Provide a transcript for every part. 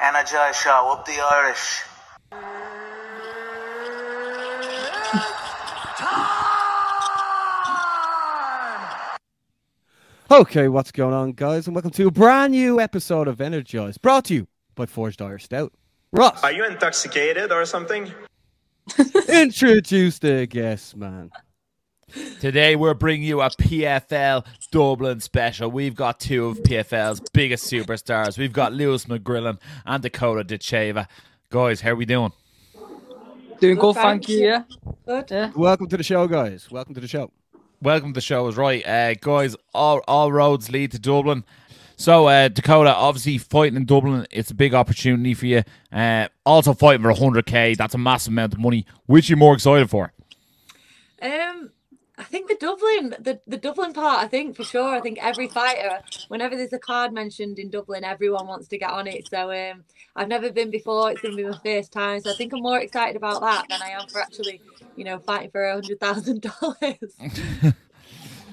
Energize show up the Irish. Okay, what's going on, guys, and welcome to a brand new episode of Energize, brought to you by Forged Irish Stout. Ross, Are you intoxicated or something? introduce the guest, man. Today we're bringing you a PFL Dublin special. We've got two of PFL's biggest superstars. We've got Lewis McGrillen and Dakota Ditcheva. Guys, how are we doing? Doing Good, good, thank thank you. you. Yeah. Good. Yeah. Welcome to the show, guys. Welcome to the show. Welcome to the show. Is right, uh, guys. All all roads lead to Dublin. So uh, Dakota, obviously fighting in Dublin, it's a big opportunity for you. Uh, also fighting for 100k, that's a massive amount of money. Which are you more excited for? Um, I think the Dublin, the, the Dublin part, I think for sure. I think every fighter, whenever there's a card mentioned in Dublin, everyone wants to get on it. So um, I've never been before. It's going to be my first time. So I think I'm more excited about that than I am for actually, you know, fighting for a hundred thousand dollars.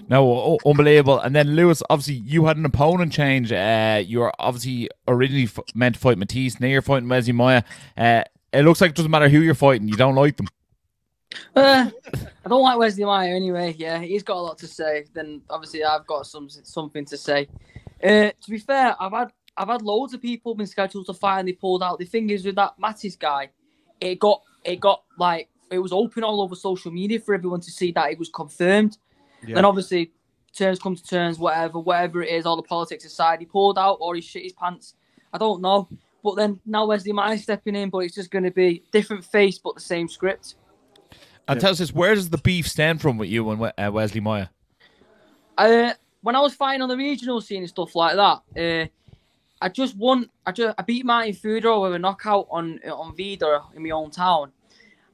No, u- unbelievable. And then Lewis, obviously, you had an opponent change. Uh, you were obviously originally f- meant to fight Matisse. Now you're fighting Wesley Meyer. Uh, it looks like it doesn't matter who you're fighting. You don't like them. Uh, I don't like Wesley Meyer anyway. Yeah, he's got a lot to say. Then obviously I've got some something to say. Uh, to be fair, I've had I've had loads of people been scheduled to fight and they pulled out. The thing is with that Mattis guy, it got it got like it was open all over social media for everyone to see that it was confirmed. Yeah. Then obviously turns come to turns, whatever, whatever it is, all the politics aside, he pulled out or he shit his pants. I don't know. But then now Wesley Meyer stepping in, but it's just going to be different face but the same script. And tell us this: where does the beef stem from with you and uh, Wesley Meyer? Uh, when I was fighting on the regional scene and stuff like that, uh, I just won. I just I beat Martin Fudor with a knockout on on Vida in my own town,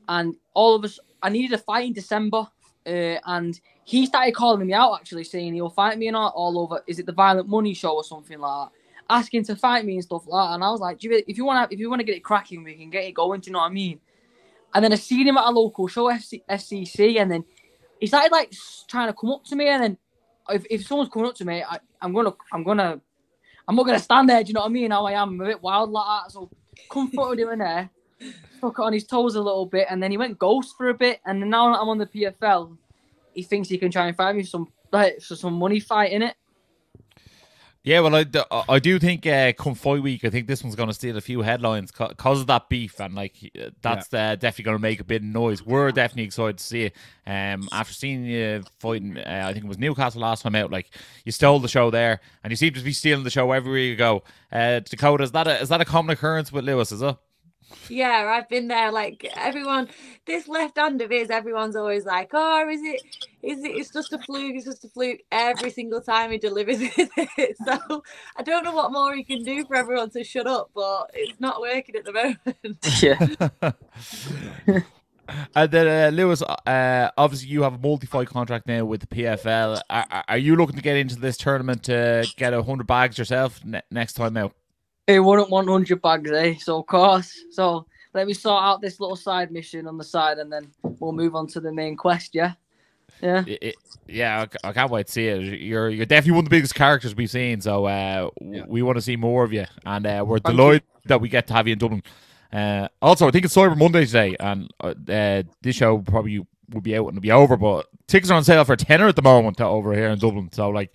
and all of us. I needed a fight in December, uh, and he started calling me out actually, saying he'll fight me and all, all over. Is it the Violent Money show or something like that? Asking to fight me and stuff like that, and I was like, "Do you, if you want to, if you want to get it cracking, we can get it going." Do you know what I mean? And then I seen him at a local show, FC, FCC, and then he started like trying to come up to me, and then if, if someone's coming up to me, I, I'm gonna, I'm gonna, I'm not gonna stand there. Do you know what I mean? How I am, I'm a bit wild like that. So confronted him in there, stuck it on his toes a little bit, and then he went ghost for a bit. And now that I'm on the PFL, he thinks he can try and find me some like some money fight in it. Yeah, well, I, I do think uh, come fight week, I think this one's going to steal a few headlines because of that beef, and like uh, that's uh, definitely going to make a bit of noise. We're definitely excited to see it. Um, after seeing you fighting, uh, I think it was Newcastle last time out. Like you stole the show there, and you seem to be stealing the show everywhere you go. Uh, Dakota, is that a, is that a common occurrence with Lewis? Is it? Yeah, I've been there. Like everyone, this left hand of his, everyone's always like, "Oh, is it? Is it? It's just a fluke. It's just a fluke." Every single time he delivers it. So I don't know what more he can do for everyone to shut up, but it's not working at the moment. Yeah. And then uh, Lewis, uh, obviously you have a multi-fight contract now with the PFL. Are, are- are you looking to get into this tournament to get a hundred bags yourself ne- next time out? He wouldn't want 100 bags, eh? So, of course. So, let me sort out this little side mission on the side and then we'll move on to the main quest, yeah? Yeah. I- I- yeah, I can't wait to see it. You're you're definitely one of the biggest characters we've seen, so uh, w- we want to see more of you, and uh, we're Thank delighted that we get to have you in Dublin. Uh, also, I think it's Cyber Monday today, and uh, uh, this show probably will be out and it'll be over, but tickets are on sale for tenner at the moment over here in Dublin. So, like,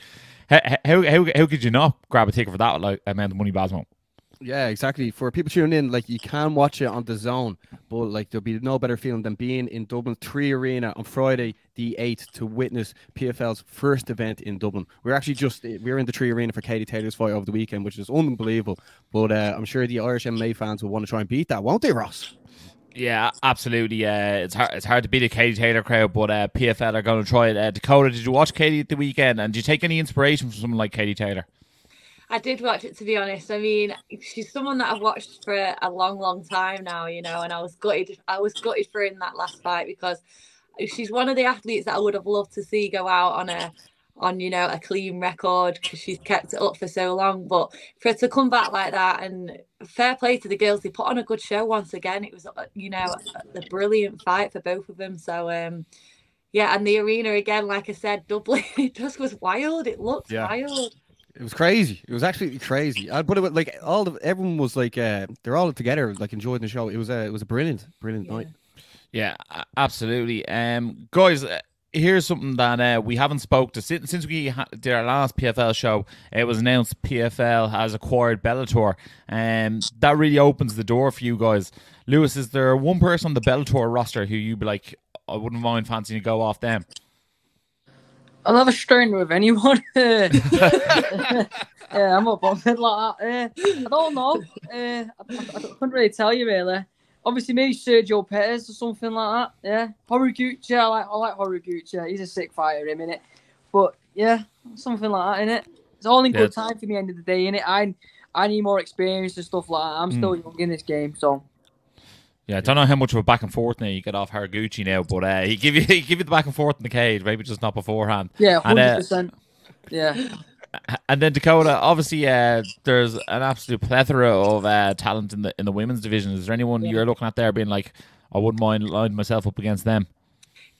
h- h- how how how could you not grab a ticket for that like amount of money, Basmo? Yeah, exactly. For people tuning in, like you can watch it on the zone, but like there'll be no better feeling than being in Dublin Three Arena on Friday the eighth to witness PFL's first event in Dublin. We're actually just we're in the 3Arena for Katie Taylor's fight over the weekend, which is unbelievable. But uh, I'm sure the Irish MMA fans will want to try and beat that, won't they, Ross? Yeah, absolutely. Uh, it's hard. It's hard to beat a Katie Taylor crowd, but uh, PFL are going to try it. Uh, Dakota, did you watch Katie at the weekend? And did you take any inspiration from someone like Katie Taylor? I did watch it to be honest. I mean, she's someone that I've watched for a long, long time now, you know, and I was gutted. I was gutted for in that last fight because she's one of the athletes that I would have loved to see go out on a on you know a clean record because she's kept it up for so long. But for her to come back like that and fair play to the girls, they put on a good show once again. It was uh, you know a brilliant fight for both of them. So um yeah, and the arena again, like I said, Dublin, it just was wild. It looked Yeah. wild. It was crazy. It was absolutely crazy. Uh, but it like all the everyone was like uh, they're all together, like enjoying the show. It was a it was a brilliant, brilliant night. Yeah, absolutely. Um, guys, uh, here's something that uh, we haven't spoke to since since we ha- did our last PFL show. It was announced PFL has acquired Bellator, and that really opens the door for you guys. Lewis, is there one person on the Bellator roster who you'd be like, I wouldn't mind fancying to go off them? I'll have a strainer with anyone. yeah, I'm not bothered like that. Uh, I don't know. Uh, I, I, I couldn't really tell you really. Obviously, maybe Sergio Pettis or something like that. Yeah, Horiguchi. I like I like Horiguchi. He's a sick fighter, in it. But yeah, something like that, in it. It's all in Yeah. good time for me. End of the day, in it. I I need more experience and stuff like that. I'm still young in this game, so Yeah, I don't know how much of a back and forth now you get off Horiguchi now, but uh, he give you he give you the back and forth in the cage, maybe just not beforehand. yeah, And, hundred uh, percent. Yeah. And then Dakota, obviously, uh, there's an absolute plethora of uh, talent in the in the women's division. Is there anyone you're looking at there being like, I wouldn't mind lining myself up against them?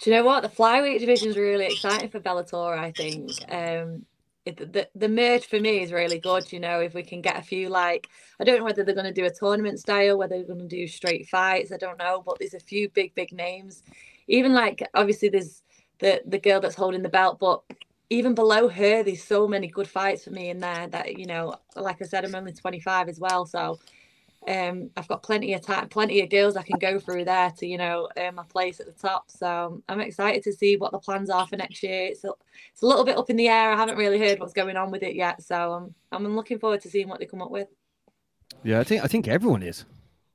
Do you know what? The flyweight division is really exciting for Bellator. I think um, the the merge for me is really good. You know, if we can get a few like I don't know whether they're going to do a tournament style, whether they're going to do straight fights. I don't know, but there's a few big big names. Even like obviously there's the the girl that's holding the belt, but even below her, there's so many good fights for me in there that you know, like I said, I'm only 25 as well, so um, I've got plenty of time, plenty of girls I can go through there to you know earn my place at the top. So I'm excited to see what the plans are for next year. It's a, it's a little bit up in the air. I haven't really heard what's going on with it yet, so um, I'm looking forward to seeing what they come up with. Yeah, I think I think everyone is.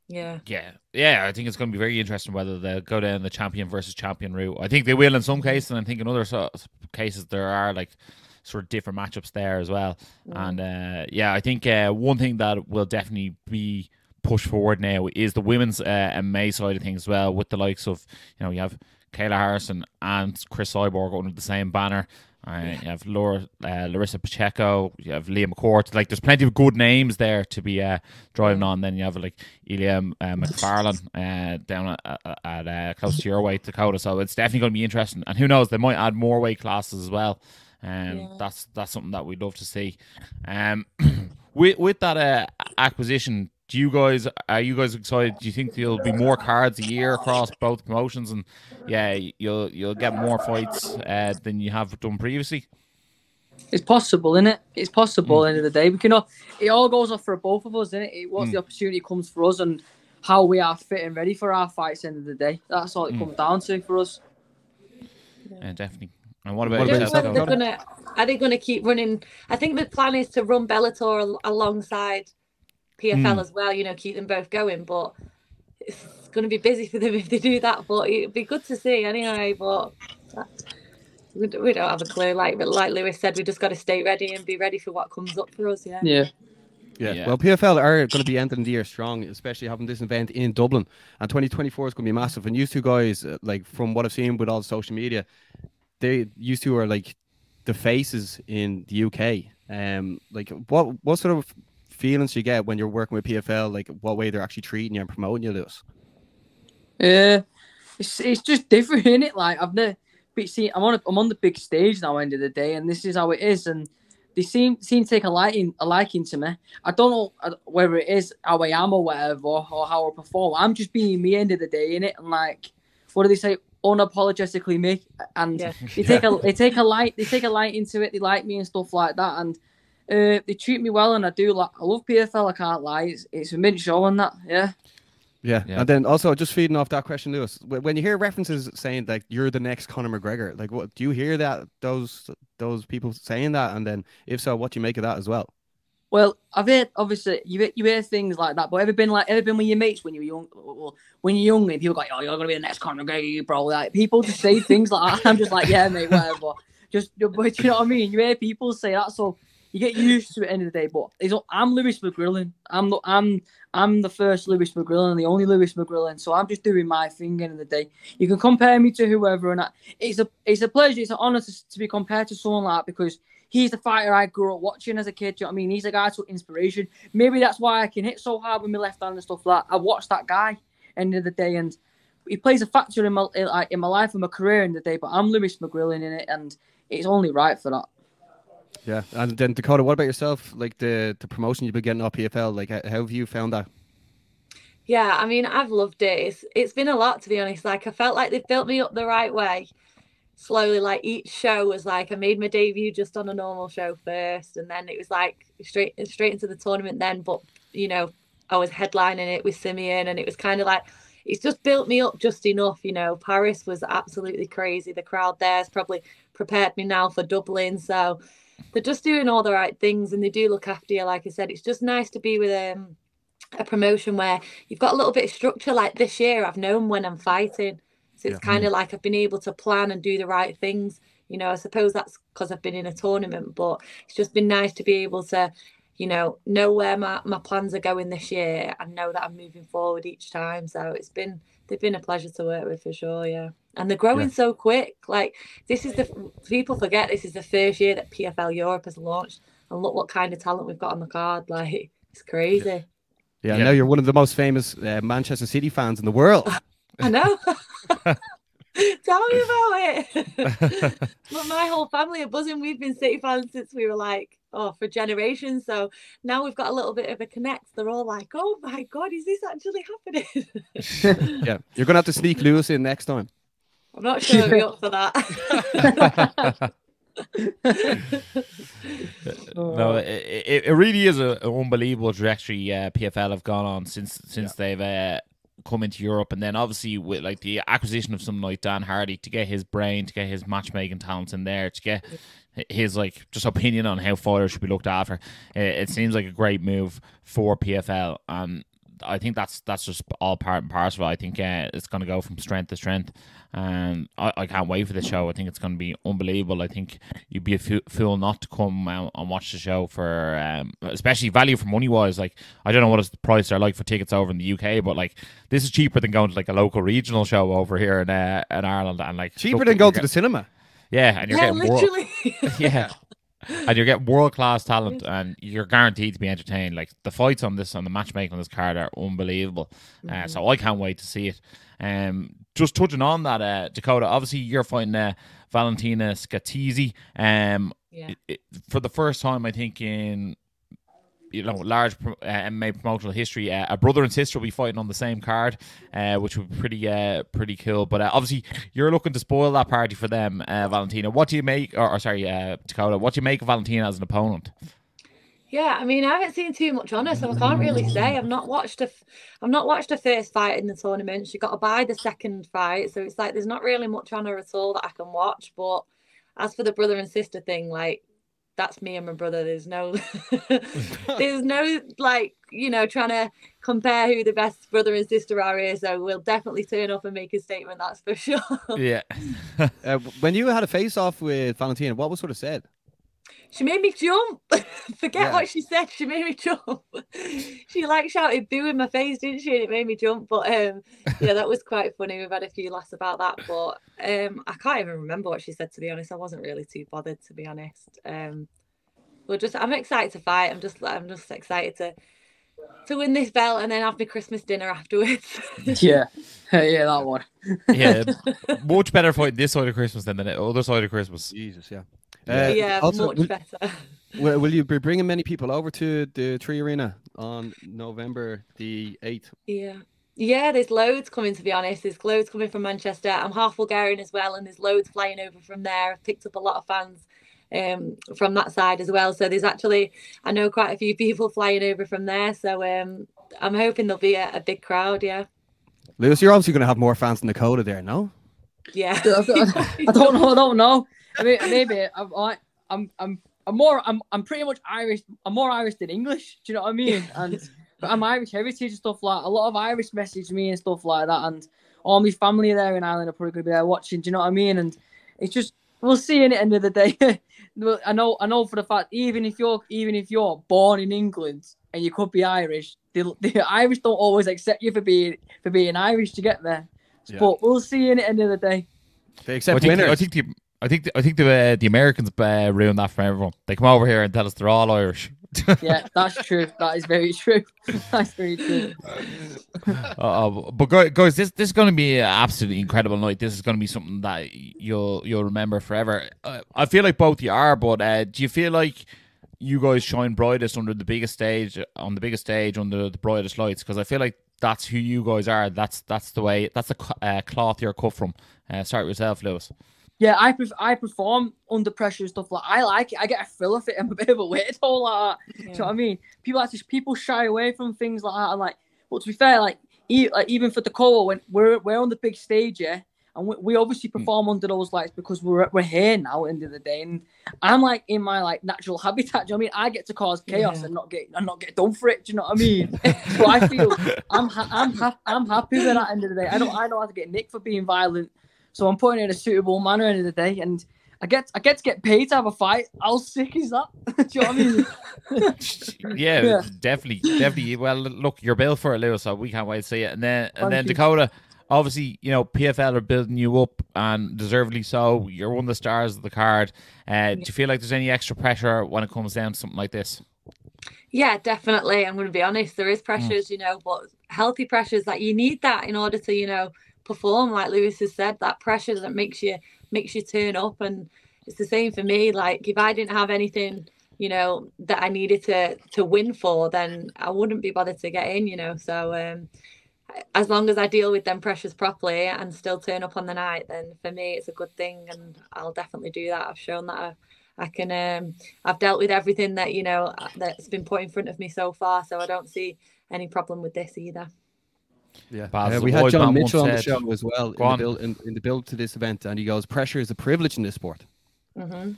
Yeah. Yeah, yeah. I think it's going to be very interesting whether they'll go down the champion versus champion route. I think they will in some cases, and I think in other so- cases there are like sort of different matchups there as well. And uh, yeah, I think uh, one thing that will definitely be pushed forward now is the women's uh, MMA side of things as well, with the likes of you know you have Kayla Harrison and Cris Cyborg under the same banner. Uh, you have Laura, uh, Larissa Pacheco, you have Leah McCourt. Like, there's plenty of good names there to be uh, driving on. Then you have like Elia uh, Macfarlane uh, down at, at uh, close to your weight, Dakota. So it's definitely going to be interesting. And who knows, they might add more weight classes as well. Um, Yeah. that's that's something that we'd love to see. Um, with with that uh, acquisition, do you guys are you guys excited? Do you think there'll be more cards a year across both promotions, and yeah, you'll you'll get more fights uh, than you have done previously? It's possible, isn't it? It's possible. Mm. End of the day, we can all. It all goes off for both of us, isn't it? It- Once Mm. the opportunity comes for us and how we are fit and ready for our fights. End of the day, that's all it Mm. comes down to for us. Yeah, definitely. And what about What about don't yourself, know yourself, whether Dakota? they're gonna are they gonna keep running? I think the plan is to run Bellator alongside PFL Mm. as well. You know, keep them both going. But it's going to be busy for them if they do that. But it'd be good to see anyway. But we we don't have a clue. Like but like Lewis said, we just got to stay ready and be ready for what comes up for us. Yeah. Yeah. Yeah. Yeah. Well, PFL are going to be ending the year strong, especially having this event in Dublin. And 2024 is going to be massive. And you two guys, uh, like from what I've seen with all the social media, they used to are like the faces in the UK. Um, like what what sort of feelings you get when you're working with PFL? Like what way they're actually treating you and promoting you, Lewis? Yeah, it's it's just different, isn't it? Like I've never, but see, I'm on a, I'm on the big stage now. End of the day, and this is how it is, and they seem seem to take a liking a liking to me. I don't know uh, whether it is how I am or whatever, or how I perform. I'm just being me. End of the day, in it, and like, what do they say? Unapologetically me, and Yeah. they take a they take a light they take a light into it. They like me and stuff like that, and. Uh, they treat me well, and I do like. I love PFL. I can't lie. It's, it's a mint show, and that. Yeah. Yeah. Yeah. And then also just feeding off that question, Lewis, when you hear references saying like you're the next Conor McGregor, like what do you hear that those those people saying that? And then if so, what do you make of that as well? Well, I've heard obviously you hear, you hear things like that, but ever been like ever been with your mates when you were young? Well, when you're young, and people go, "Oh, you're gonna be the next Conor McGregor, bro." Like people just say things like that. I'm just like, "Yeah, mate, whatever." Just, but you know what I mean? You hear people say that, so you get used to it. at the End of the day, but it's, I'm Lewis McGrillen. I'm the I'm I'm the first Lewis McGrillen, the only Lewis McGrillen. So I'm just doing my thing. End of the day, you can compare me to whoever, and I, it's a it's a pleasure, it's an honor to, to be compared to someone like that because he's the fighter I grew up watching as a kid. Do you know what I mean? He's a guy to inspiration. Maybe that's why I can hit so hard with my left hand and stuff like that. I watched that guy end of the day and he plays a factor in my in, my life and my career in the day. But I'm Lewis McGrillen in it, and it's only right for that. Yeah, and then Dakota, what about yourself? Like the the promotion you've been getting off PFL, like how, have you found that? Yeah, I mean, I've loved it. It's it's been a lot to be honest. Like I felt like they've built me up the right way. Slowly, like each show was like I made my debut just on a normal show first, and then it was like straight straight into the tournament then. But you know, I was headlining it with Simeon, and it was kind of like it's just built me up just enough. You know, Paris was absolutely crazy. The crowd there's probably prepared me now for Dublin, so they're just doing all the right things, and they do look after you. Like I said, it's just nice to be with um a promotion where you've got a little bit of structure. Like this year, I've known when I'm fighting. So it's Yeah. kind of like I've been able to plan and do the right things. You know, I suppose that's because I've been in a tournament, but it's just been nice to be able to, you know, know where my, my plans are going this year and know that I'm moving forward each time. So it's been they've been a pleasure to work with for sure, yeah. And they're growing Yeah. so quick. Like this is the people forget this is the first year that PFL Europe has launched, and look what kind of talent we've got on the card. Like it's crazy. Yeah, Yeah. now you're one of the most famous uh, Manchester City fans in the world. I know. Tell me about it. but my whole family are buzzing. We've been City fans since we were like, oh, for generations. So now we've got a little bit of a connect. They're all like, oh my God, is this actually happening? yeah, you're gonna have to sneak Lewis in next time. I'm not sure I'll be up for that. no, it, it, it really is a, an unbelievable trajectory uh, PFL have gone on since since they've uh, come into Europe, and then obviously with like the acquisition of someone like Dan Hardy to get his brain, to get his matchmaking talents in there, to get his like just opinion on how fighters should be looked after. It, it seems like a great move for PFL, and I think that's that's just all part and parcel. I think uh, it's going to go from strength to strength, and I, I can't wait for the show. I think it's going to be unbelievable. I think you'd be a fool not to come out and watch the show for, um, especially value for money wise. Like I don't know what the price they're like for tickets over in the UK, but like this is cheaper than going to like a local regional show over here in uh, in Ireland, and like Cheaper look, than going to the cinema. yeah, and you're yeah, getting world, literally. yeah. And you get world class talent, and you're guaranteed to be entertained. Like the fights on this, on the matchmaking on this card are unbelievable. Uh, so I can't wait to see it. Um, just touching on that, uh, Dakota. Obviously, you're fighting uh, Valentina Scatizzi. Um, Yeah. it- it- for the first time, I think in you know large uh, MMA promotional history, uh, a brother and sister will be fighting on the same card, uh, which would be pretty uh, pretty cool. But uh, obviously, you're looking to spoil that party for them, uh, Valentina. What do you make, or, or sorry, uh, Dakota? What do you make of Valentina as an opponent? Yeah, I mean, I haven't seen too much on her, so I can't really say. I've not watched a, I've not watched her first fight in the tournament. She got to buy the second fight, so it's like there's not really much on her at all that I can watch. But as for the brother and sister thing, like that's me and my brother. There's no, there's no like you know trying to compare who the best brother and sister are here. So we'll definitely turn up and make a statement. That's for sure. Yeah, Uh, when you had a face off with Valentina, what was sort of said? She made me jump. Forget Yeah. what she said. She made me jump. she like shouted boo in my face, didn't she? And it made me jump. But um, yeah, that was quite funny. We've had a few laughs about that. But um, I can't even remember what she said. To be honest, I wasn't really too bothered. To be honest, um, we're just. I'm excited to fight. I'm just. I'm just excited to to win this belt and then have my Christmas dinner afterwards. yeah, yeah, that one. yeah, much better fight this side of Christmas than the other side of Christmas. Jesus, yeah. Yeah. Uh, yeah, also, much will, better. will, will you be bringing many people over to the 3Arena on November the eighth? Yeah. Yeah, there's loads coming to be honest. There's loads coming from Manchester. I'm half Bulgarian as well, and there's loads flying over from there. I've picked up a lot of fans um from that side as well. So there's actually I know quite a few people flying over from there. So um I'm hoping there'll be a, a big crowd, yeah. Lewis, you're obviously going to have more fans than Dakota there, no? Yeah. I don't know. I don't know. I mean, maybe I'm. I- I'm. I'm. I'm more. I'm. I'm pretty much Irish. I'm more Irish than English. Do you know what I mean? And but I'm Irish heritage and stuff like. A lot of Irish message me and stuff like that. And all my family there in Ireland are probably going to be there watching. Do you know what I mean? And it's just we'll see. In the end of the day, I know. I know for the fact even if you're even if you're born in England and you could be Irish, the, the Irish don't always accept you for being for being Irish to get there. Yeah. But we'll see in the end of the day. They I accept think, winners. I think the I think the, I think the uh, the Americans uh, ruin that for everyone. They come over here and tell us they're all Irish, yeah, that's true. That is very true. That's very true. uh, but guys, this this is going to be an absolutely incredible night. This is going to be something that you'll you'll remember forever. Uh, I feel like both you are, but uh, do you feel like you guys shine brightest under the biggest stage, on the biggest stage, under the brightest lights? Because I feel like that's who you guys are. That's that's the way. That's the uh, cloth you're cut from. Uh, start with yourself, Lewis. Yeah, I pref- I perform under pressure and stuff like I like it. I get a thrill of it. I'm a bit of a weirdo like that. Do you know what I mean? People actually people shy away from things like that. I'm like, but to be fair, like, e- like even for the cover when we're we're on the big stage, yeah, and we, we obviously hmm. perform under those lights because we're we're here now. At the end of the day, and I'm like in my like natural habitat. Do you know what I mean? I get to cause chaos Yeah. and not get and not get done for it. Do you know what I mean? so I feel I'm ha- I'm ha- I'm happy with that. At the end of the day, I don't I don't have to get nicked for being violent. So I'm putting it in a suitable manner at the end of the day, and I get I get to get paid to have a fight. How sick is that? Do you know what I mean? yeah, Yeah. definitely, definitely. Well, look, you're built for it, Lewis. So we can't wait to see it. And then, and Thank then you. Dakota. Obviously, you know PFL are building you up, and deservedly so. You're one of the stars of the card. Uh, Do you feel like there's any extra pressure when it comes down to something like this? Yeah, definitely. I'm going to be honest. There is pressures, you know, but healthy pressures that you need that in order to, you know, perform. Like Lewis has said, that pressure that makes you makes you turn up, and it's the same for me. Like if I didn't have anything, you know, that I needed to to win for, then I wouldn't be bothered to get in. You know, so um, as long as I deal with them pressures properly and still turn up on the night, then for me it's a good thing, and I'll definitely do that. I've shown that. I, I can um I've dealt with everything that you know that's been put in front of me so far, so I don't see any problem with this either. Yeah, Baz, Uh, we had John man Mitchell on the show as well in the, build, in, in the build to this event, and he goes, "Pressure is a privilege in this sport." hmm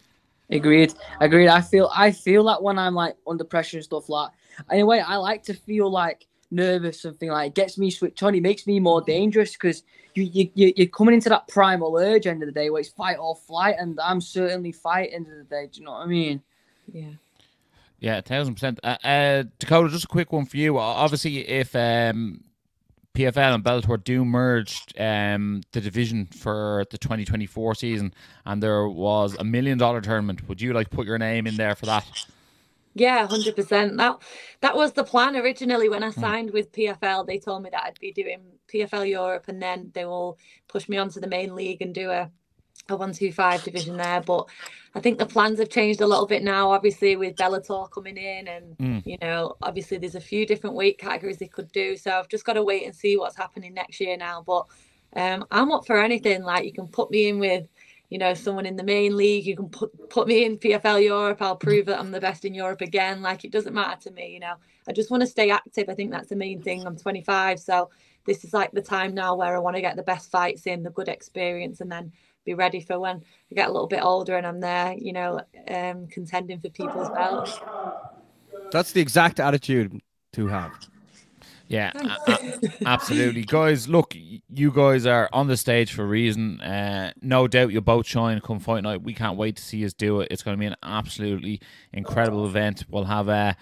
Agreed. Agreed. I feel I feel that when I'm like under pressure and stuff like. Anyway, I like to feel like nervous. Something like it gets me switched on. It makes me more dangerous because you you you- you're coming into that primal urge end of the day where it's fight or flight, and I'm certainly fight end of the day. Do you know what I mean? Yeah. Yeah, thousand percent. Uh, uh, Dakota, just a quick one for you. Obviously, if um, PFL and Bellator do merge um, the division for the 2024 season, and there was a million dollar tournament, would you like put your name in there for that? Yeah, hundred percent. That that was the plan originally when I signed with PFL. They told me that I'd be doing PFL Europe, and then they will push me onto the main league and do a a one two five division there. But I think the plans have changed a little bit now. Obviously, with Bellator coming in, and Mm. you know, obviously there's a few different weight categories they could do. So I've just got to wait and see what's happening next year now. But um, I'm up for anything. Like you can put me in with you know, someone in the main league. You can put put me in PFL Europe. I'll prove that I'm the best in Europe again. Like it doesn't matter to me, you know. I just want to stay active. I think that's the main thing. I'm 25, so this is like the time now where I want to get the best fights in, the good experience, and then be ready for when I get a little bit older and I'm there, you know, um, contending for people's belts. That's the exact attitude to have. Yeah, a- a- absolutely, guys. Look, you guys are on the stage for a reason. Uh, no doubt you'll both shine come fight night. We can't wait to see us do it. It's going to be an absolutely incredible event. We'll have uh,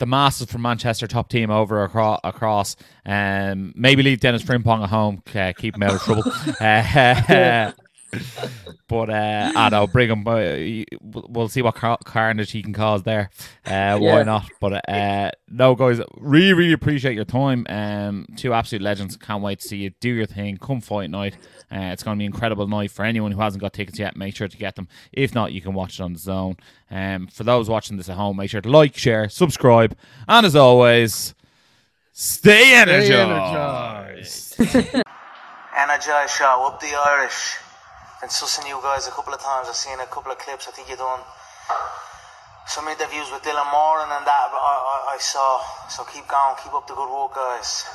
the masses from Manchester top team over across. across. Um, maybe leave Dennis Frimpong at home. Uh, keep him out of trouble. Uh, But uh, I know, bring him. Uh, we'll see what car- carnage he can cause there. Uh, why Yeah. not? But uh, no, guys, really, really appreciate your time. Um, two absolute legends. Can't wait to see you do your thing. Come fight night. Uh, it's going to be an incredible night for anyone who hasn't got tickets yet. Make sure to get them. If not, you can watch it on the zone. Um, for those watching this at home, make sure to like, share, subscribe, and as always, stay energized. Energized. Energized. show, up the Irish. Been sussing you guys a couple of times. I've seen a couple of clips. I think you done some interviews with Dylan Moran and that I, I, I saw. So keep going, keep up the good work, guys.